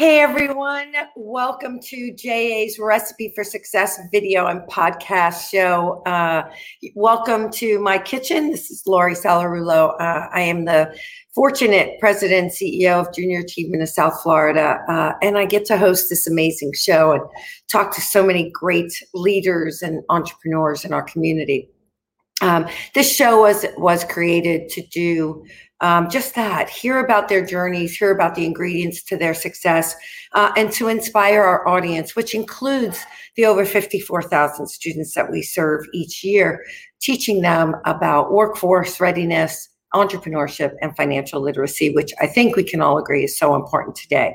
Hey everyone, welcome to JA's Recipe for Success video and podcast show. Uh, welcome to my kitchen. This is Laurie Sallarulo. Uh, I am the fortunate president CEO of Junior Achievement of South Florida, uh, and I get to host this amazing show and talk to so many great leaders and entrepreneurs in our community. Um, this show was was created to do um, just that hear about their journeys hear about the ingredients to their success uh, and to inspire our audience which includes the over 54000 students that we serve each year teaching them about workforce readiness entrepreneurship and financial literacy which i think we can all agree is so important today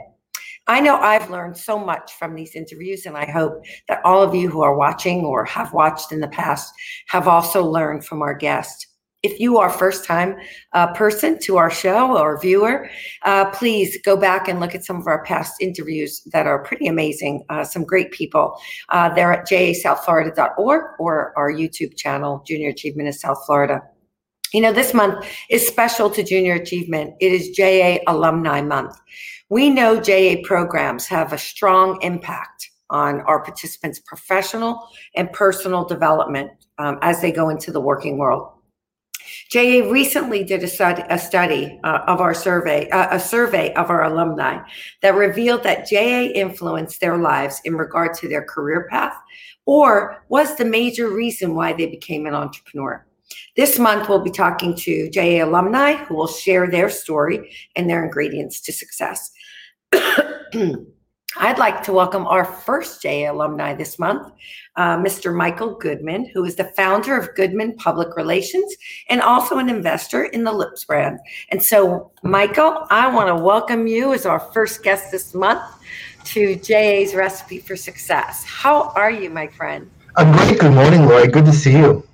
I know I've learned so much from these interviews, and I hope that all of you who are watching or have watched in the past have also learned from our guests. If you are first time uh, person to our show or viewer, uh, please go back and look at some of our past interviews that are pretty amazing. Uh, some great people. Uh, they're at jasouthflorida.org or our YouTube channel, Junior Achievement of South Florida. You know, this month is special to junior achievement. It is JA Alumni Month. We know JA programs have a strong impact on our participants' professional and personal development um, as they go into the working world. JA recently did a study, a study uh, of our survey, uh, a survey of our alumni that revealed that JA influenced their lives in regard to their career path or was the major reason why they became an entrepreneur. This month, we'll be talking to JA alumni who will share their story and their ingredients to success. I'd like to welcome our first JA alumni this month, uh, Mr. Michael Goodman, who is the founder of Goodman Public Relations and also an investor in the Lips brand. And so, Michael, I want to welcome you as our first guest this month to JA's Recipe for Success. How are you, my friend? I'm great. Good morning, Laurie. Good to see you.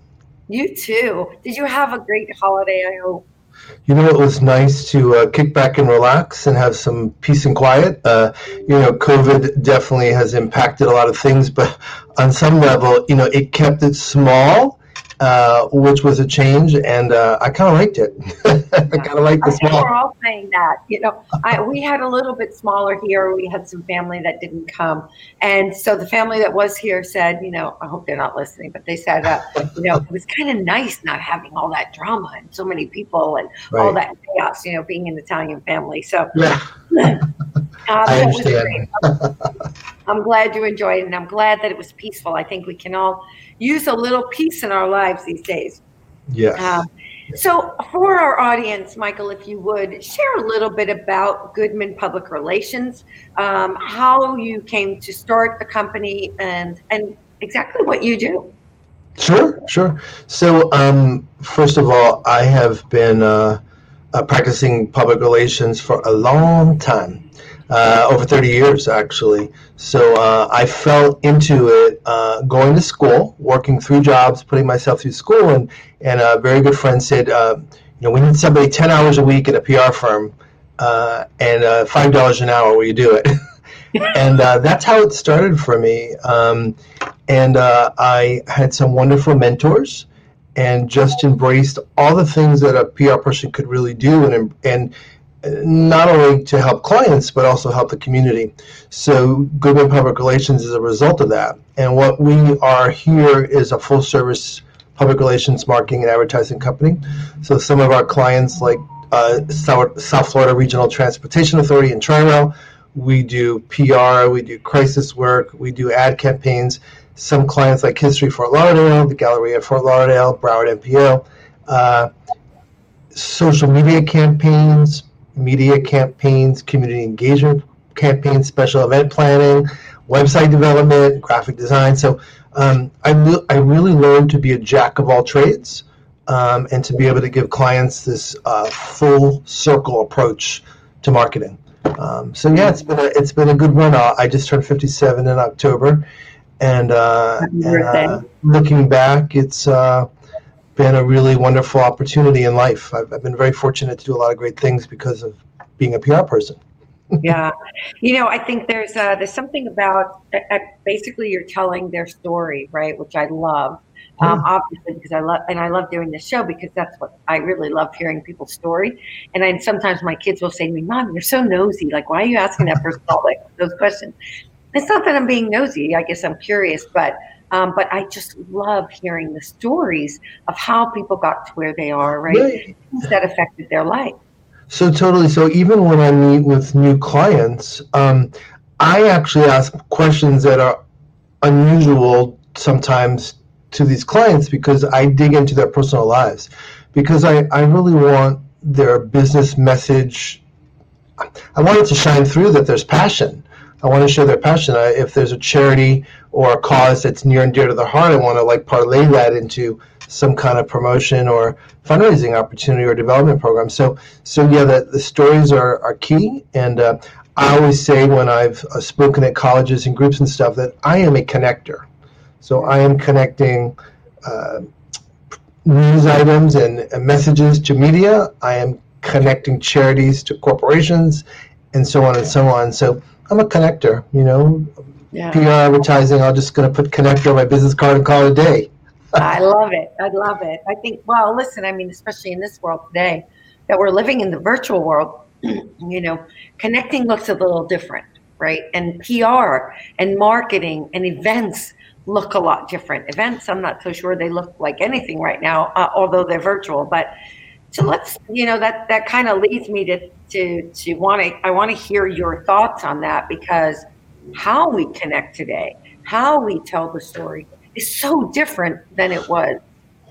You too. Did you have a great holiday? I hope. You know, it was nice to uh, kick back and relax and have some peace and quiet. Uh, you know, COVID definitely has impacted a lot of things, but on some level, you know, it kept it small uh, which was a change, and uh, I kind of liked it. I kind of liked the small. We're all saying that. You know, I, we had a little bit smaller here. We had some family that didn't come, and so the family that was here said, you know, I hope they're not listening, but they said, uh, you know, it was kind of nice not having all that drama and so many people and right. all that chaos. You know, being an Italian family. So yeah. Um, I understand. I'm glad you enjoyed it, and I'm glad that it was peaceful. I think we can all use a little peace in our lives these days. Yes. Um, so, for our audience, Michael, if you would share a little bit about Goodman Public Relations, um, how you came to start the company, and and exactly what you do. Sure, sure. So, um, first of all, I have been uh, uh, practicing public relations for a long time uh, over 30 years actually. So uh, I fell into it uh, going to school, working through jobs, putting myself through school, and and a very good friend said, uh, you know, we need somebody 10 hours a week at a PR firm, uh, and uh, five dollars an hour. Will you do it? and that's how it started for me. Um, and I had some wonderful mentors and just embraced all the things that a PR person could really do and and not only to help clients but also help the community. So Goodman Public Relations is a result of that. And what we are here is a full service public relations marketing and advertising company. So some of our clients like uh, South, Florida Regional Transportation Authority and Tri-Rail, we do PR, we do crisis work, we do ad campaigns. Some clients like History Fort Lauderdale, the Gallery at Fort Lauderdale, Broward MPO, uh, social media campaigns, media campaigns, community engagement campaigns, special event planning, website development, graphic design. So um, I, I really learned to be a jack of all trades um, and to be able to give clients this uh, full circle approach to marketing. Um, so yeah, it's been a, it's been a good run. I just turned 57 in October, and, uh, and uh, looking back, it's uh, been a really wonderful opportunity in life. I've, I've been very fortunate to do a lot of great things because of being a PR person. yeah, you know, I think there's uh, there's something about uh, basically you're telling their story, right? Which I love. Um, obviously, because I love and I love doing this show because that's what I really love hearing people's story. And I sometimes my kids will say to me, "Mom, you're so nosy. Like, why are you asking that person all like those questions?" It's not that I'm being nosy. I guess I'm curious, but um, but I just love hearing the stories of how people got to where they are, right? right. That affected their life. So totally. So even when I meet with new clients, um, I actually ask questions that are unusual sometimes to these clients because I dig into their personal lives because I, I really want their business message. I want it to shine through that there's passion. I want to show their passion. I, if there's a charity or a cause that's near and dear to their heart, I want to like parlay that into some kind of promotion or fundraising opportunity or development program. So, so yeah, the, the stories are, are key. And uh, I always say when I've uh, spoken at colleges and groups and stuff that I am a connector. So I am connecting uh, news items and, and messages to media. I am connecting charities to corporations and so on and so on. So I'm a connector, you know, yeah. PR advertising. I'm just going to put connector on my business card and call it a day. I love it. I love it. I think, well, listen, I mean, especially in this world today that we're living in the virtual world, you know, connecting looks a little different, right? And PR and marketing and events look a lot different. Events, I'm not so sure they look like anything right now, uh, although they're virtual. But so let's, you know, that that kind of leads me to to to want to. I want to hear your thoughts on that because how we connect today, how we tell the story, is so different than it was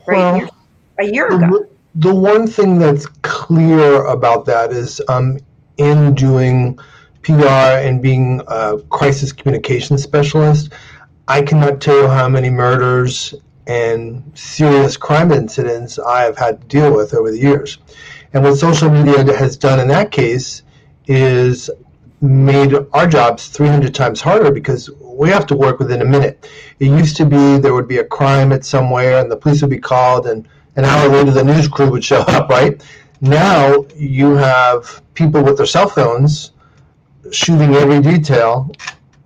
right well, a year ago. The one thing that's clear about that is um, in doing PR and being a crisis communication specialist, I cannot tell you how many murders and serious crime incidents I have had to deal with over the years. And what social media has done in that case is made our jobs 300 times harder because we have to work within a minute. It used to be there would be a crime at somewhere and the police would be called and an hour later the news crew would show up, right? Now you have people with their cell phones shooting every detail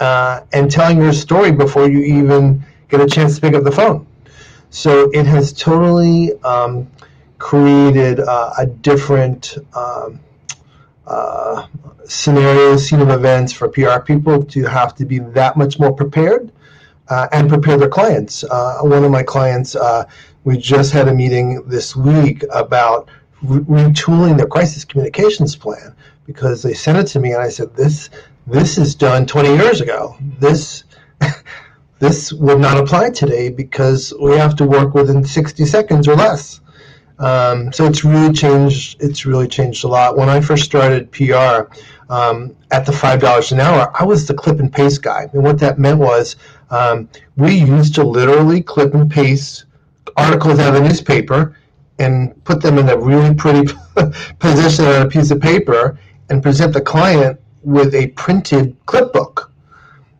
uh, and telling your story before you even get a chance to pick up the phone. So it has totally um, created uh, a different um, uh, scenarios, scene of events for PR people to have to be that much more prepared uh, and prepare their clients. Uh, one of my clients, uh, we just had a meeting this week about re- retooling their crisis communications plan because they sent it to me and I said, "This this is done 20 years ago. This." this would not apply today because we have to work within 60 seconds or less. Um, so it's really changed. It's really changed a lot. When I first started PR um, at the five dollars an hour, I was the clip and paste guy, and what that meant was um, we used to literally clip and paste articles out of the newspaper and put them in a really pretty position on a piece of paper and present the client with a printed clip book.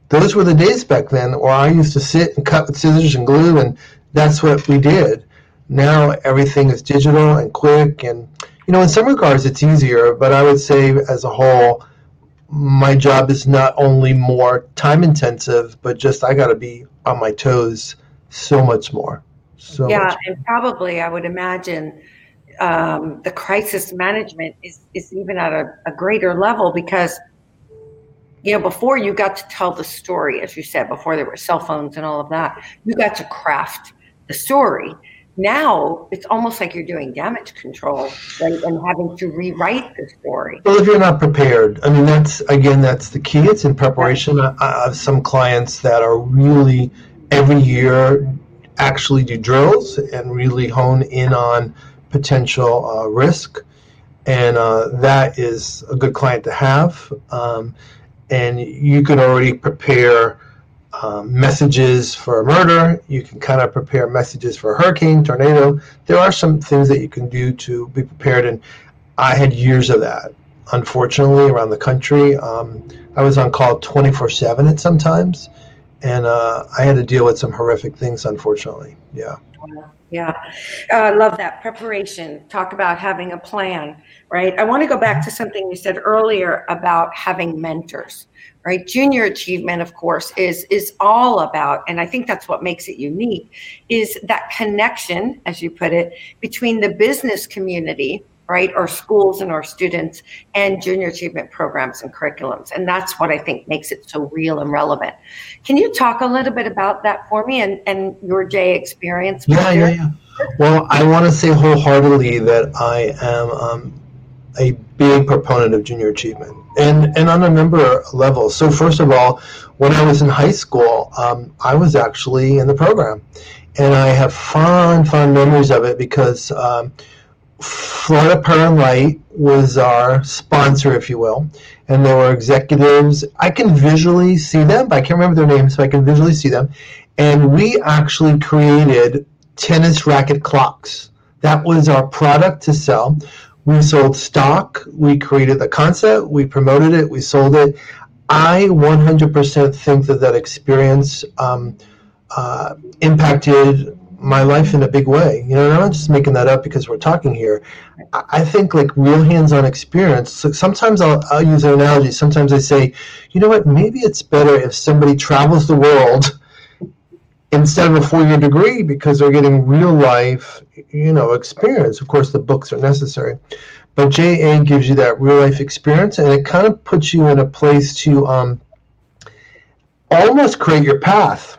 Those were the days back then, where I used to sit and cut with scissors and glue, and that's what we did. Now everything is digital and quick, and you know, in some regards, it's easier. But I would say, as a whole, my job is not only more time intensive, but just I got to be on my toes so much more. So yeah, much. and probably I would imagine um, the crisis management is is even at a, a greater level because you know before you got to tell the story, as you said, before there were cell phones and all of that, you got to craft the story now it's almost like you're doing damage control right and having to rewrite the story. Well if you're not prepared i mean that's again that's the key. It's in preparation i, I have some clients that are really every year actually do drills and really hone in on potential uh, risk. And uh, that is a good client to have um, and you can already prepare um, messages for a murder. You can kind of prepare messages for a hurricane, tornado. There are some things that you can do to be prepared, and I had years of that. Unfortunately, around the country, um, I was on call 24/7 at sometimes, and uh, I had to deal with some horrific things, unfortunately. Yeah. Yeah, I uh, love that preparation. Talk about having a plan, right? I want to go back to something you said earlier about having mentors, right? Junior achievement, of course, is is all about, and I think that's what makes it unique, is that connection, as you put it, between the business community right? Our schools and our students and junior achievement programs and curriculums. And that's what I think makes it so real and relevant. Can you talk a little bit about that for me and, and your J experience? Yeah, yeah, yeah. Well, I want to say wholeheartedly that I am um, a big proponent of junior achievement and, and on a number of levels. So, first of all, when I was in high school, um, I was actually in the program. And I have fond, fond memories of it because um, Florida and Light was our sponsor, if you will, and there were executives. I can visually see them, but I can't remember their names, so I can visually see them. And we actually created tennis racket clocks. That was our product to sell. We sold stock. We created the concept. We promoted it. We sold it. I 100% think that that experience um, uh, impacted my life in a big way. You know, I'm not just making that up because we're talking here. I think like real hands-on experience. So sometimes I'll, I'll use an analogy. Sometimes I say, you know what? Maybe it's better if somebody travels the world instead of a four-year degree because they're getting real life, you know, experience. Of course, the books are necessary, but JA gives you that real life experience, and it kind of puts you in a place to um, almost create your path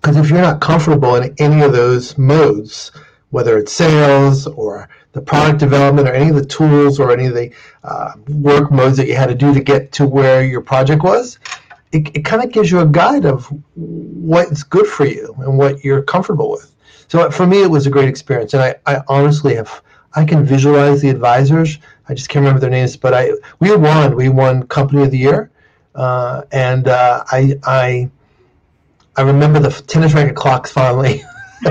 because if you're not comfortable in any of those modes, whether it's sales or the product development or any of the tools or any of the uh, work modes that you had to do to get to where your project was, it, it kind of gives you a guide of what's good for you and what you're comfortable with. So for me, it was a great experience, and I, I honestly have I can visualize the advisors. I just can't remember their names, but I we won. We won Company of the Year, uh, and uh, I I I remember the tennis racket clocks finally.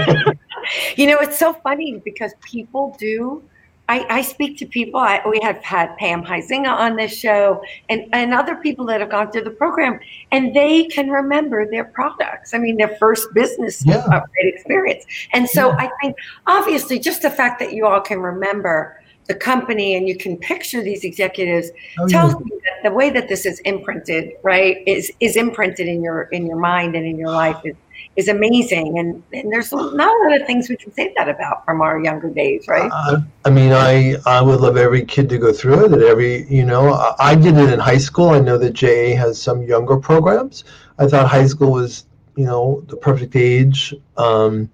you know, it's so funny because people do. I, I speak to people. I, we have had Pam Heisinger on this show, and and other people that have gone through the program, and they can remember their products. I mean, their first business yeah. experience. And so yeah. I think, obviously, just the fact that you all can remember the company and you can picture these executives oh, tells yeah. me that the way that this is imprinted right is is imprinted in your in your mind and in your life is is amazing. And and there's not a lot of things we can say that about from our younger days right? Uh, i mean i i would love every kid to go through it every you know I, I did it in high school. I know that ja has some younger programs. I thought high school was you know the perfect age um,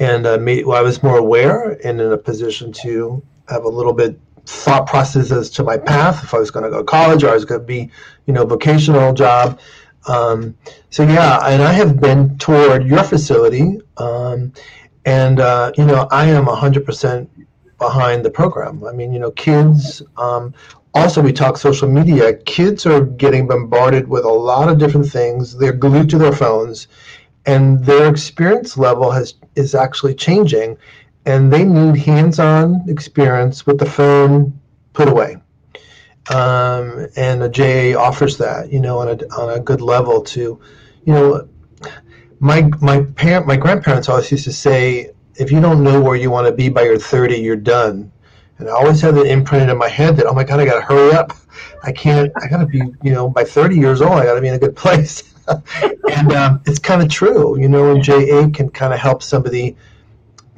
and uh, made, well, I was more aware and in a position to have a little bit thought process as to my path if I was going to go to college or I was going to be, you know, vocational job. Um, so yeah, and I have been toward your facility, um, and uh, you know, I am hundred percent behind the program. I mean, you know, kids. Um, also, we talk social media. Kids are getting bombarded with a lot of different things. They're glued to their phones, and their experience level has is actually changing and they need hands-on experience with the phone put away. Um, and the JA offers that, you know, on a on a good level to, you know, my my parent my grandparents always used to say, if you don't know where you want to be by your 30, you're done. And I always had that imprinted in my head that, oh my God, I got to hurry up. I can't, I got to be, you know, by 30 years old, I got to be in a good place. and um, it's kind of true, you know, and JA can kind of help somebody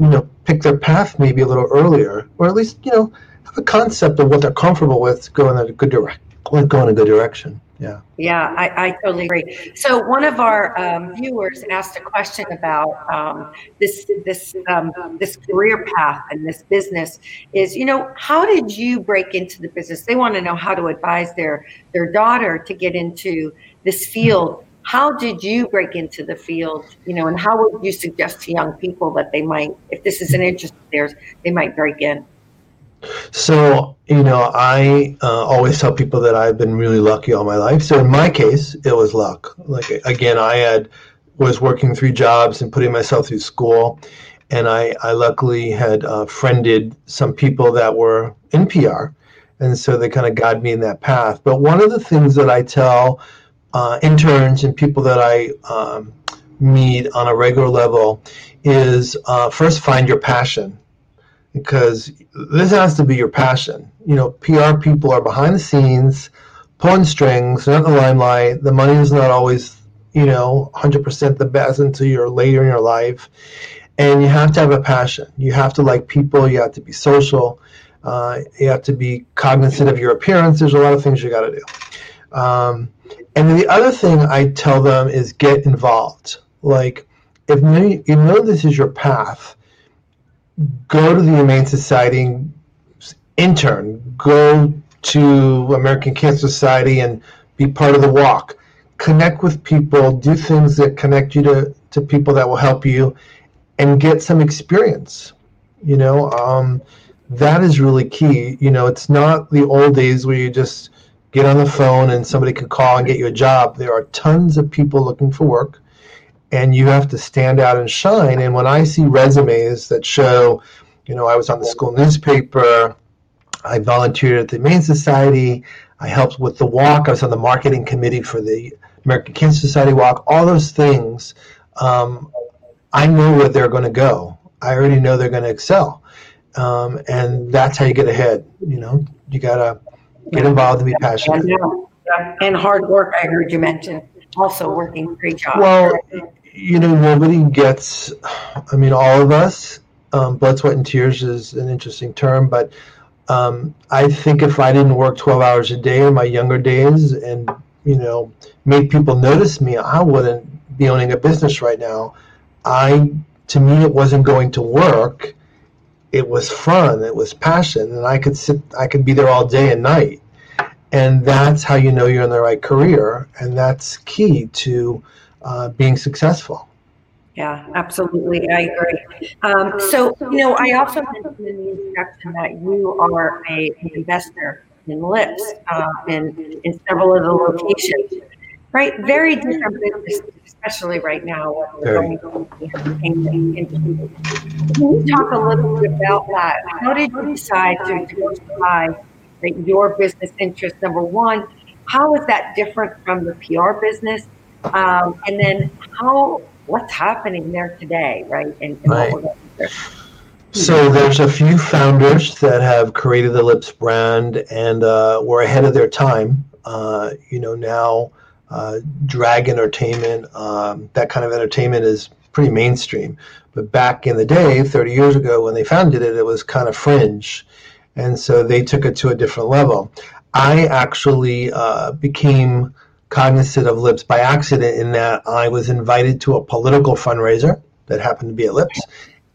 you know, pick their path maybe a little earlier, or at least, you know, have a concept of what they're comfortable with, go in a good direction, go in a good direction. Yeah. Yeah, I, I totally agree. So one of our um, viewers asked a question about um, this this um, this career path and this business. Is you know how did you break into the business? They want to know how to advise their their daughter to get into this field how did you break into the field you know and how would you suggest to young people that they might if this is an interest of theirs they might break in? So you know i uh, always tell people that i've been really lucky all my life. So in my case it was luck. Like again i had was working three jobs and putting myself through school. And i i luckily had uh, friended some people that were in pr and so they kind of guided me in that path. But one of the things that i tell interns and people that I um, meet on a regular level is uh, first find your passion because this has to be your passion. You know, PR people are behind the scenes, pulling strings, not in the limelight. The money is not always, you know, 100% the best until you're later in your life. And you have to have a passion. You have to like people. You have to be social. Uh, you have to be cognizant of your appearance. There's a lot of things you got to do. Um, and the other thing I tell them is get involved. Like, if you know this is your path, go to the Humane Society, intern, go to American Cancer Society and be part of the walk. Connect with people, do things that connect you to, to people that will help you, and get some experience. You know, um, that is really key. You know, it's not the old days where you just get on the phone and somebody could call and get you a job. There are tons of people looking for work and you have to stand out and shine. And when I see resumes that show, you know, I was on the school newspaper, I volunteered at the Humane Society, I helped with the walk, I was on the marketing committee for the American Cancer Society walk, all those things, um, I know where they're going to go. I already know they're going to excel. Um, and that's how you get ahead. You know, you got to get involved and be passionate. And hard work, I heard you mention also working great job. Well, you know, nobody gets, I mean, all of us, um, blood, sweat, and tears is an interesting term, but um, I think if I didn't work 12 hours a day in my younger days and, you know, make people notice me, I wouldn't be owning a business right now. I, to me, it wasn't going to work. It was fun. It was passion. And I could sit, I could be there all day and night. And that's how you know you're in the right career. And that's key to, uh, being successful. Yeah, absolutely. I agree. Um, so, you know, I also mentioned in the introduction that you are a, an investor in Lips uh, in, in several of the locations, right? Very different business, especially right now. Very. Can you talk a little bit about that? How did you decide to diversify your business interest, number one? How is that different from the PR business? Um, and then how what's happening there today, right? And, and right. there. So there's a few founders that have created the Lips brand and uh, were ahead of their time. Uh, you know now, uh, drag entertainment, um, that kind of entertainment is pretty mainstream. But back in the day, 30 years ago, when they founded it, it was kind of fringe, and so they took it to a different level. I actually uh, became cognizant of Lips by accident in that I was invited to a political fundraiser that happened to be at Lips.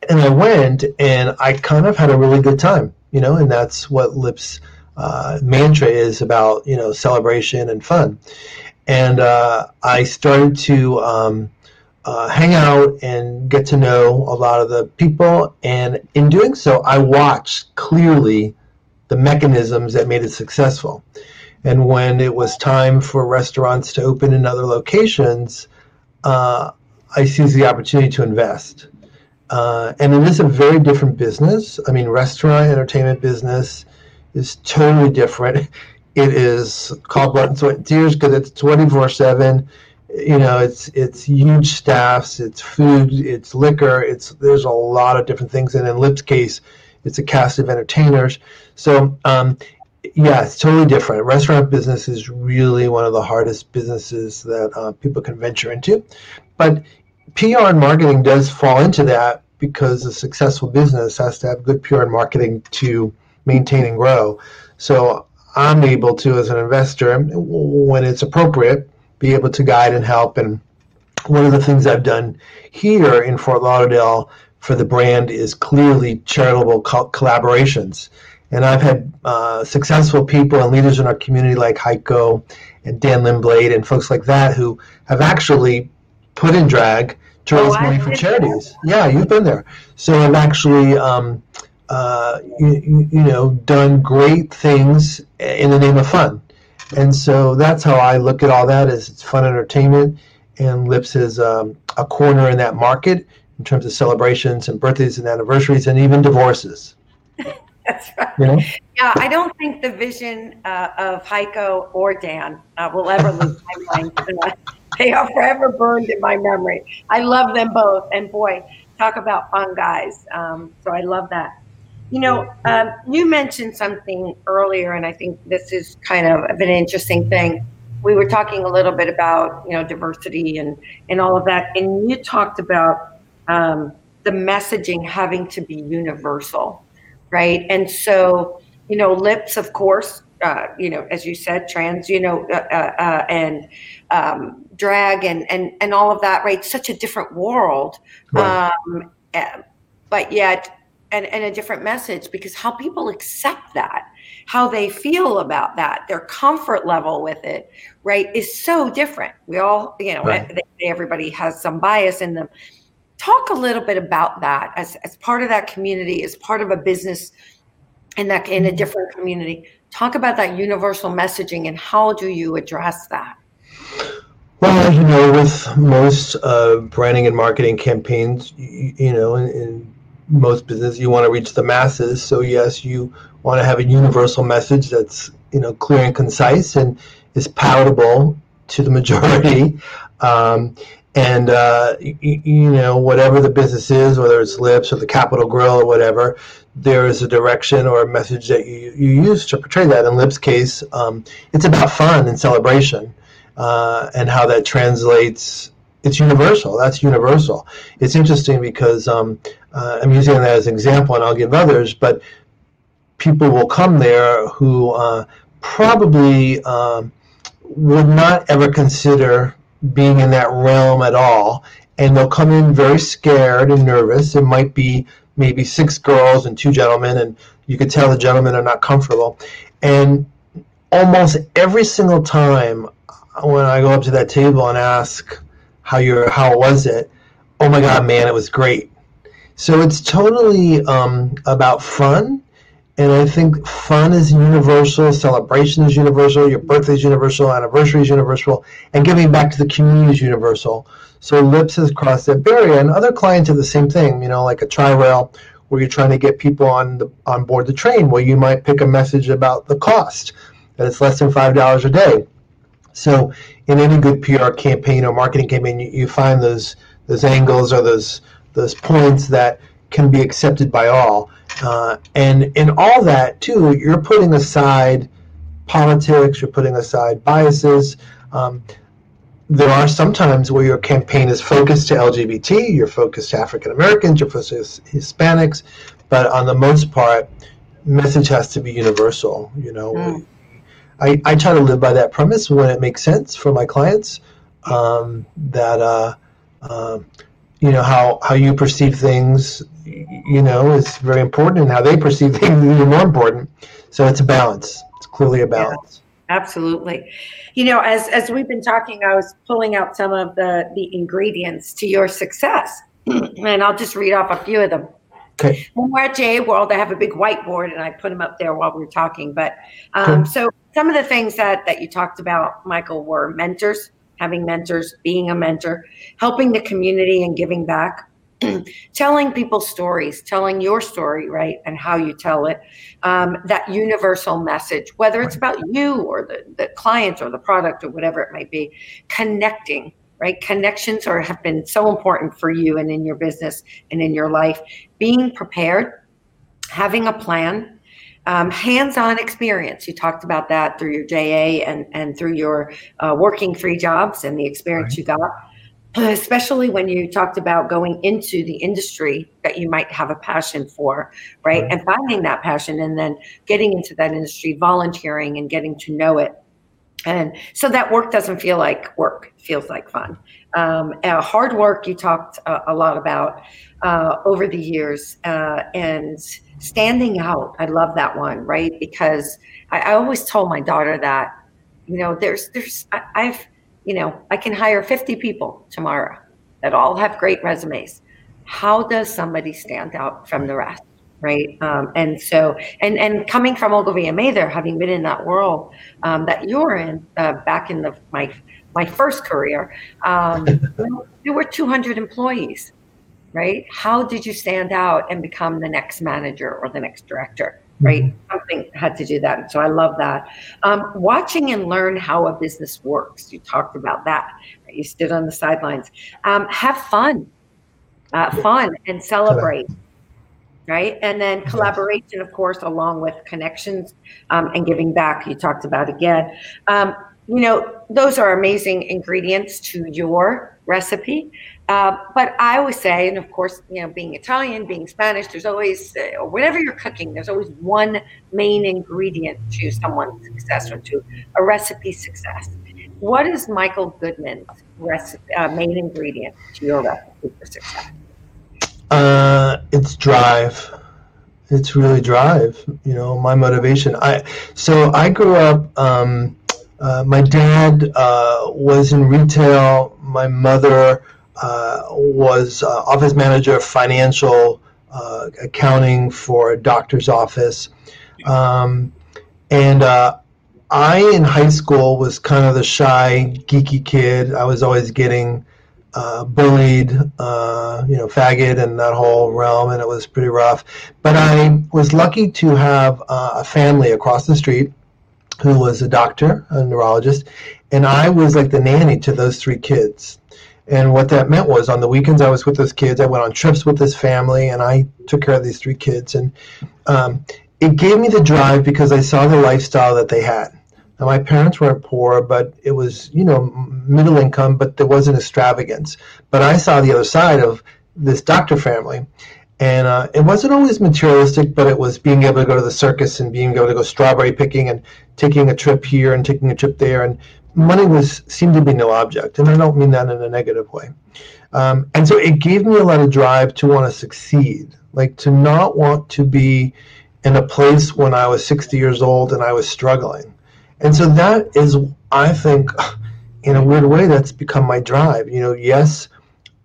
And I went and I kind of had a really good time, you know, and that's what Lips uh, mantra is about, you know, celebration and fun. And uh, I started to um, uh, hang out and get to know a lot of the people. And in doing so, I watched clearly the mechanisms that made it successful. And when it was time for restaurants to open in other locations, uh, I seized the opportunity to invest. Uh, and it is a very different business. I mean, restaurant entertainment business is totally different. It is and sweat and tears because it's twenty four seven. You know, it's it's huge staffs, it's food, it's liquor, it's there's a lot of different things. And in Lip's case, it's a cast of entertainers. So um, yeah, it's totally different. Restaurant business is really one of the hardest businesses that uh, people can venture into. But PR and marketing does fall into that because a successful business has to have good PR and marketing to maintain and grow. So I'm able to, as an investor, when it's appropriate, be able to guide and help. And one of the things I've done here in Fort Lauderdale for the brand is clearly charitable co- collaborations. And I've had uh, successful people and leaders in our community like Heiko and Dan Lindblade and folks like that who have actually put in drag to oh, raise oh, money for charities. Yeah, you've been there. So I've actually, um, uh, you, you, know, done great things in the name of fun. And so that's how I look at all that is it's fun entertainment and Lips is um, a corner in that market in terms of celebrations and birthdays and anniversaries and even divorces. That's right. You know? Yeah, I don't think the vision uh, of Heiko or Dan uh, will ever leave my mind. Uh, they are forever burned in my memory. I love them both, and boy, talk about fun guys. Um, so I love that. You know, um, you mentioned something earlier, and I think this is kind of an interesting thing. We were talking a little bit about you know diversity and and all of that, and you talked about um, the messaging having to be universal, right? And so you know, lips, of course, uh, you know, as you said, trans, you know, uh, uh, uh and um, drag and, and, and all of that, right? Such a different world. Right. Um, eh, but yet, and, and a different message because how people accept that, how they feel about that, their comfort level with it, right, is so different. We all, you know, right. everybody has some bias in them. Talk a little bit about that as, as part of that community, as part of a business in that in a different community. Talk about that universal messaging and how do you address that? Well, you know, with most uh, branding and marketing campaigns, you, you know, in, in, most business, you want to reach the masses. So yes, you want to have a universal message that's you know clear and concise and is palatable to the majority. Um, and uh, you, you, know whatever the business is, whether it's Lips or the Capital Grille or whatever, there is a direction or a message that you, you use to portray that. In Lips' case, um, it's about fun and celebration uh, and how that translates. It's universal. That's universal. It's interesting because um, uh, I'm using that as an example, and I'll give others, but people will come there who uh, probably um, would not ever consider being in that realm at all. And they'll come in very scared and nervous. It might be maybe six girls and two gentlemen, and you could tell the gentlemen are not comfortable. And almost every single time when I go up to that table and ask how you how was it, oh my god, man, it was great. So it's totally um, about fun, and I think fun is universal, celebration is universal, your birthday is universal, anniversary is universal, and giving back to the community is universal. So Lips has crossed that barrier, and other clients have the same thing. You know, like a Tri-Rail, where you're trying to get people on the on board the train. Well, you might pick a message about the cost that it's less than five dollars a day. So, in any good PR campaign or marketing campaign, you, you find those those angles or those those points that can be accepted by all. Uh, and in all that too, you're putting aside politics, you're putting aside biases. Um, there are some times where your campaign is focused to LGBT, you're focused to African Americans, you're focused to Hispanics, but on the most part, message has to be universal. You know, mm. I, I try to live by that premise when it makes sense for my clients. Um, that uh, uh, you know how how you perceive things, you know, is very important, and how they perceive things is even more important. So it's a balance. It's clearly a balance. Yeah, absolutely you know, as as we've been talking, I was pulling out some of the the ingredients to your success, and I'll just read off a few of them. Okay. When we're at JA World, I have a big whiteboard, and I put them up there while we are talking. But um, okay. so some of the things that that you talked about, Michael, were mentors, having mentors, being a mentor, helping the community, and giving back. telling people stories, telling your story, right, and how you tell it, um, that universal message, whether it's about you or the, the client or the product or whatever it might be, connecting, right? Connections are have been so important for you and in your business and in your life. Being prepared, having a plan, um, hands-on experience. You talked about that through your JA and and through your uh, working three jobs and the experience right. you got especially when you talked about going into the industry that you might have a passion for, right? right? And finding that passion and then getting into that industry, volunteering and getting to know it. And so that work doesn't feel like work, feels like fun. Um, uh, hard work, you talked a lot about uh, over the years, uh, and standing out. I love that one, right? Because I, I always told my daughter that, you know, there's, there's, I, I've, you know, I can hire 50 people tomorrow that all have great resumes. How does somebody stand out from the rest? Right. Um, and so, and, and coming from Ogilvy and Mather, having been in that world um, that you're in uh, back in the, my, my first career, um, there were 200 employees, right? How did you stand out and become the next manager or the next director? right? Mm-hmm. Something had to do that. So I love that. Um, watching and learn how a business works. You talked about that. You stood on the sidelines. Um, have fun, uh, fun, and celebrate. Right. And then collaboration, of course, along with connections um, and giving back, you talked about again. Um, you know, those are amazing ingredients to your recipe. Uh, but I always say, and of course, you know, being Italian, being Spanish, there's always, uh, whatever you're cooking, there's always one main ingredient to someone's success or to a recipe success. What is Michael Goodman's recipe, uh, main ingredient to your recipe for success? Uh, it's drive. It's really drive. You know, my motivation. I so I grew up. Um, uh, my dad uh, was in retail. My mother uh, was uh, office manager of financial uh, accounting for a doctor's office. Um, and I, in high school, was kind of the shy, geeky kid. I was always getting uh, bullied, uh, you know, faggot and that whole realm, and it was pretty rough. But I was lucky to have uh, a family across the street who was a doctor, a neurologist, and I was like the nanny to those three kids. And what that meant was on the weekends I was with those kids. I went on trips with this family, and I took care of these three kids. And um, it gave me the drive because I saw the lifestyle that they had. Now, my parents weren't poor, but it was, you know, middle income, but there wasn't extravagance. But I saw the other side of this doctor family. And uh, it wasn't always materialistic, but it was being able to go to the circus and being able to go strawberry picking and taking a trip here and taking a trip there and money was seemed to be no object, and I don't mean that in a negative way. Um, and so it gave me a lot of drive to want to succeed, like to not want to be in a place when I was 60 years old and I was struggling. And so that is, I think, in a weird way, that's become my drive. You know, yes,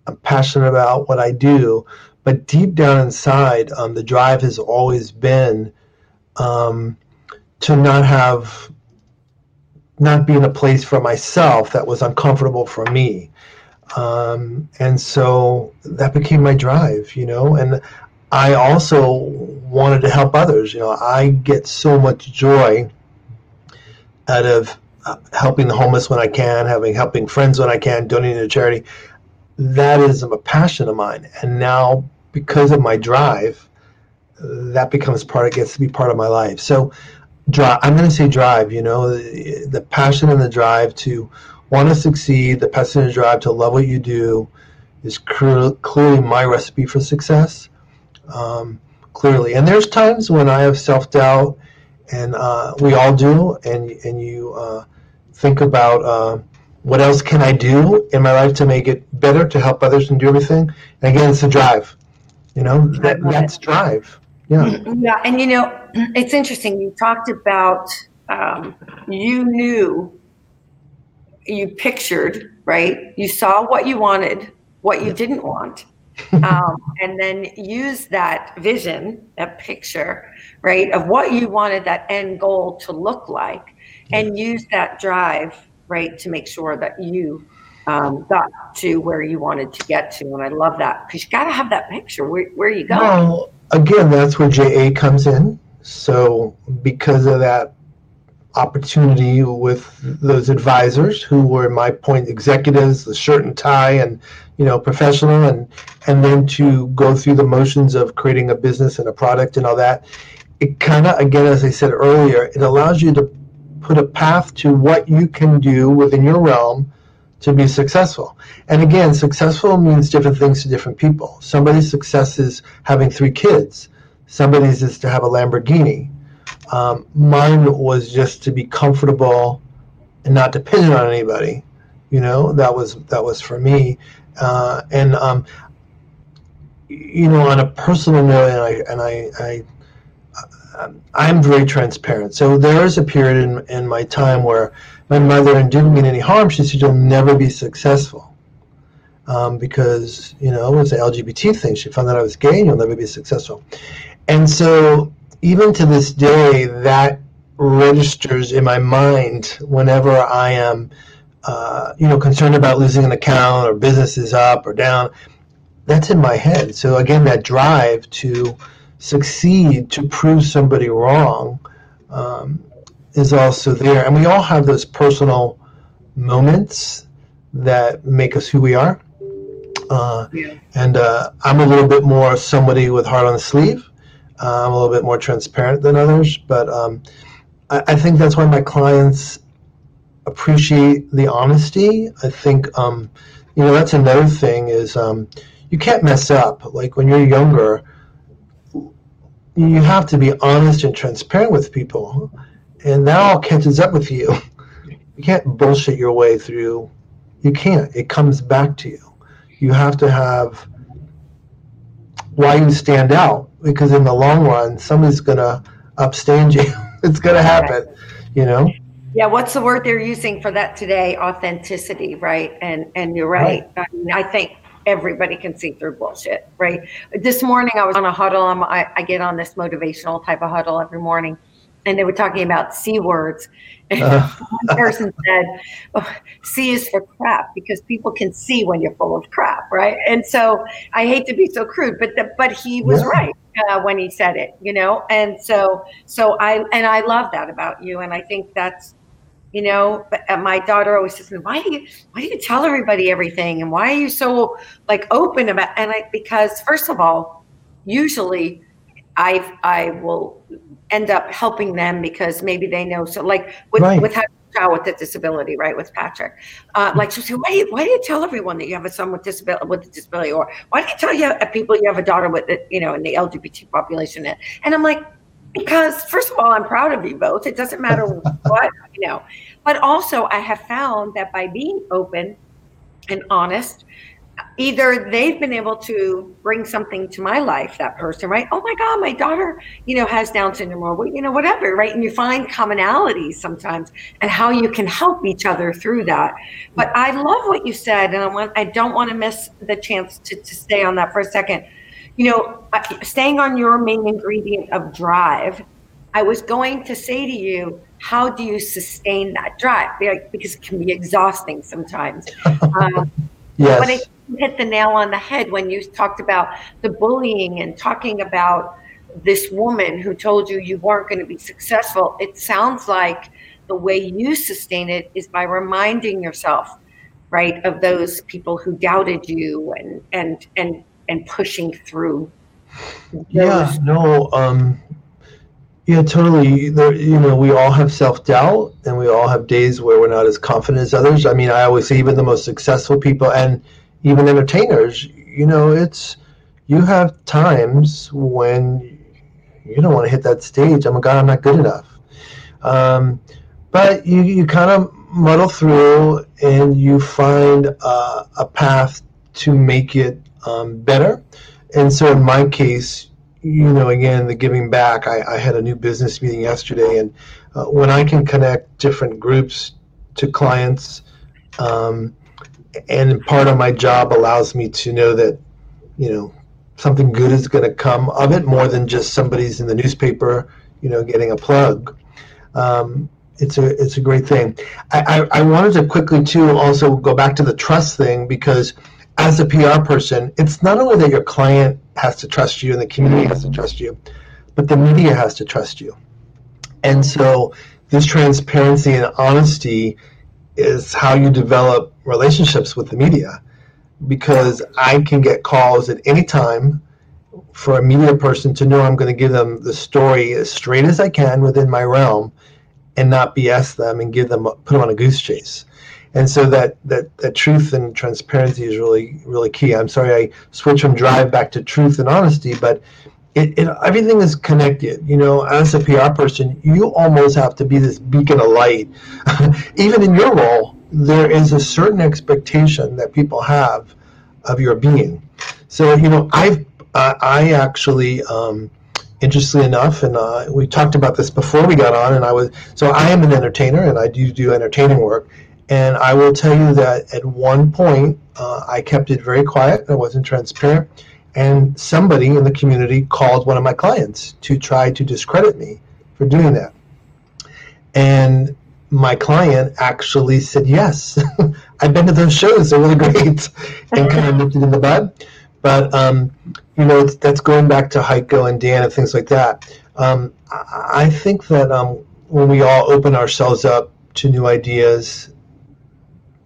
I'm passionate about what I do, but deep down inside, um, the drive has always been um, to not have not be in a place for myself that was uncomfortable for me. Um, and so that became my drive, you know, and I also wanted to help others. You know, I get so much joy out of uh, helping the homeless when I can, having helping friends when I can, donating to charity. That is a passion of mine. And now, because of my drive, that becomes part, it gets to be part of my life. So drive i'm going to say drive you know the, the, passion and the drive to want to succeed the passion and the drive to love what you do is clearly my recipe for success um, clearly and there's times when i have self-doubt and uh, we all do and and you uh, think about uh, what else can i do in my life to make it better to help others and do everything and again it's a drive you know that, that's drive yeah. Yeah. And you know, it's interesting. You talked about um, you knew, you pictured, right? You saw what you wanted, what you didn't want. Um, and then use that vision, that picture, right, of what you wanted that end goal to look like, and use that drive, right, to make sure that you um, got to where you wanted to get to. And I love that because you got to have that picture. Where, where you going? Well, again, that's where JA comes in. So, because of that opportunity with those advisors who were my point executives, the shirt and tie, and you know, professional, and and then to go through the motions of creating a business and a product and all that, it kind of, again, as I said earlier, it allows you to put a path to what you can do within your realm to be successful. And again, successful means different things to different people. Somebody's success is having three kids. Somebody's is to have a Lamborghini. Um, mine was just to be comfortable and not dependent on anybody. You know, that was that was for me. Uh, and um, you know, on a personal note, and I and I, I I'm very transparent. So there is a period in, in my time where my mother, and didn't mean any harm, she said, You'll never be successful. Um, because, you know, it was an LGBT thing. She found out I was gay and you'll never be successful. And so, even to this day, that registers in my mind whenever I am, uh, you know, concerned about losing an account or business is up or down. That's in my head. So, again, that drive to succeed to prove somebody wrong um, is also there. And we all have those personal moments that make us who we are. Uh, yeah. And uh, I'm a little bit more somebody with heart on the sleeve. I'm a little bit more transparent than others, but um, I, I, think that's why my clients appreciate the honesty. I think, um, you know, that's another thing is um, you can't mess up. Like when you're younger, you have to be honest and transparent with people, and that all catches up with you. You can't bullshit your way through. You can't. It comes back to you. You have to have why you stand out because in the long run, somebody's gonna upstand you. it's gonna happen, you know. Yeah, what's the word they're using for that today? Authenticity, right? And and you're right. right. I, mean, I think everybody can see through bullshit, right? This morning I was on a huddle. I'm, I, I get on this motivational type of huddle every morning, and they were talking about c words. And uh. one person said, oh, "C is for crap because people can see when you're full of crap, right?" And so I hate to be so crude, but the, but he was yeah. right uh, when he said it, you know. And so so I and I love that about you, and I think that's you know but uh, my daughter always says to me, why do you why do you tell everybody everything and why are you so like open about and i because first of all usually i i will end up helping them because maybe they know so like with right. with having a child with a disability right with patrick uh, like she'll say why do, you, why do you tell everyone that you have a son with disability with a disability? Or why do you tell you uh, people you have a daughter with it you know in the lgbt population? And i'm like because first of all i'm proud of you both. It doesn't matter what you know. But also i have found that by being open and honest either they've been able to bring something to my life that person right oh my god my daughter you know has down syndrome or you know whatever right and you find commonalities sometimes and how you can help each other through that but i love what you said and i want i don't want to miss the chance to, to stay on that for a second you know, staying on your main ingredient of drive, I was going to say to you, how do you sustain that drive? Because it can be exhausting sometimes. Um, yes. Hit the nail on the head when you talked about the bullying and talking about this woman who told you you weren't going to be successful. It sounds like the way you sustain it is by reminding yourself, right, of those people who doubted you and and and and pushing through. Yeah, no, um, yeah, totally. There, you know, we all have self doubt, and we all have days where we're not as confident as others. I mean, I always say even the most successful people and even entertainers, you know, it's you have times when you don't want to hit that stage. Oh a God, I'm not good enough. Um, but you you kind of muddle through, and you find uh, a path to make it um, better. And so in my case, you know, again, the giving back, I, I had a new business meeting yesterday, and uh, when I can connect different groups to clients, um, and part of my job allows me to know that, you know, something good is going to come of it more than just somebody's in the newspaper, you know, getting a plug. Um, it's a it's a great thing. I, I, I wanted to quickly too also go back to the trust thing because as a PR person, it's not only that your client has to trust you and the community has to trust you, but the media has to trust you. And so this transparency and honesty is how you develop relationships with the media because I can get calls at any time for a media person to know I'm going to give them the story as straight as I can within my realm and not BS them and give them put them on a goose chase and so that that that truth and transparency is really really key. I'm sorry I switched from drive back to truth and honesty, but it, it everything is connected. You know, as a PR person, you almost have to be this beacon of light. Even in your role, there is a certain expectation that people have of your being. So you know, I've I actually. Um, interestingly enough, and uh, we talked about this before we got on, and I was so I am an entertainer and I do do entertaining work, and I will tell you that at one point, uh, I kept it very quiet. I wasn't transparent. And somebody in the community called one of my clients to try to discredit me for doing that. And my client actually said, Yes, I've been to those shows. They're really great. and kind of nipped it in the bud. But um, you know, that's going back to Heiko and Dan and things like that. Um, I think that um, when we all open ourselves up to new ideas,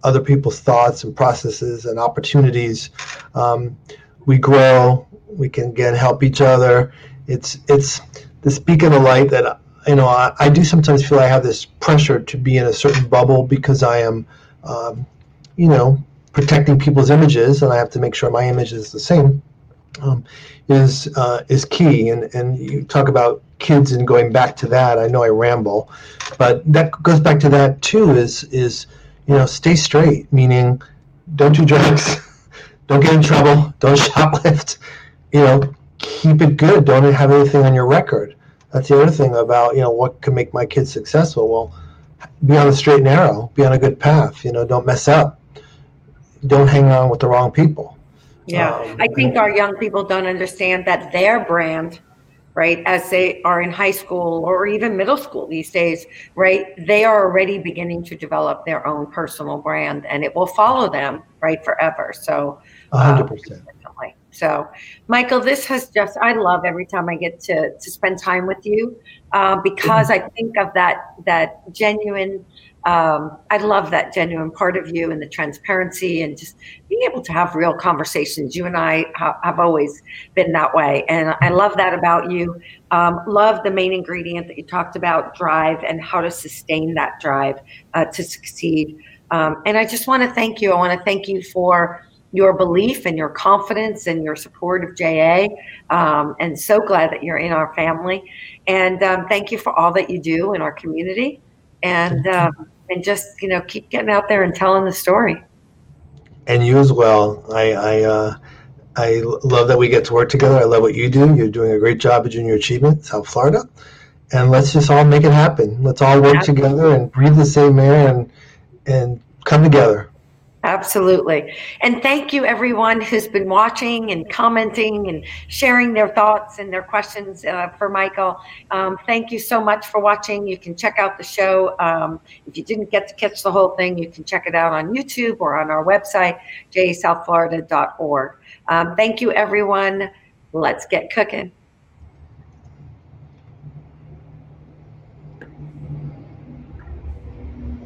other people's thoughts and processes and opportunities, um, we grow. We can again help each other. It's it's this beacon of light that you know I, I do sometimes feel I have this pressure to be in a certain bubble because I am, um, you know, protecting people's images, and I have to make sure my image is the same um, is uh, is key. And and you talk about kids and going back to that. I know I ramble, but that goes back to that too. Is is you know stay straight, meaning don't do drugs, don't get in trouble, don't shoplift. You know, keep it good. Don't have anything on your record. That's the other thing about you know what can make my kids successful. Well, be on the straight and narrow. Be on a good path. You know, don't mess up. Don't hang on with the wrong people. Yeah, um, I think our young people don't understand that their brand, right, as they are in high school or even middle school these days, right, they are already beginning to develop their own personal brand and it will follow them, right, forever. So, 100%. Um, so, Michael, this has just, I love every time I get to, to spend time with you uh, because. I think of that, that genuine um, I love that genuine part of you and the transparency and just being able to have real conversations. You and I ha- have always been that way. And I love that about you. Um, love the main ingredient that you talked about drive and how to sustain that drive uh, to succeed. Um, and I just want to thank you. I want to thank you for your belief and your confidence and your support of JA. Um, and so glad that you're in our family. And um, thank you for all that you do in our community. And um, and just you know keep getting out there and telling the story. And you as well. I I uh, I love that we get to work together. I love what you do. You're doing a great job at Junior Achievement, South Florida. And let's just all make it happen. Let's all work Absolutely. together and breathe the same air and and come together. Absolutely. And thank you, everyone who's been watching and commenting and sharing their thoughts and their questions uh, for Michael. Um, thank you so much for watching. You can check out the show. Um, if you didn't get to catch the whole thing, you can check it out on YouTube or on our website, jasouthflorida.org. Um, thank you, everyone. Let's get cooking.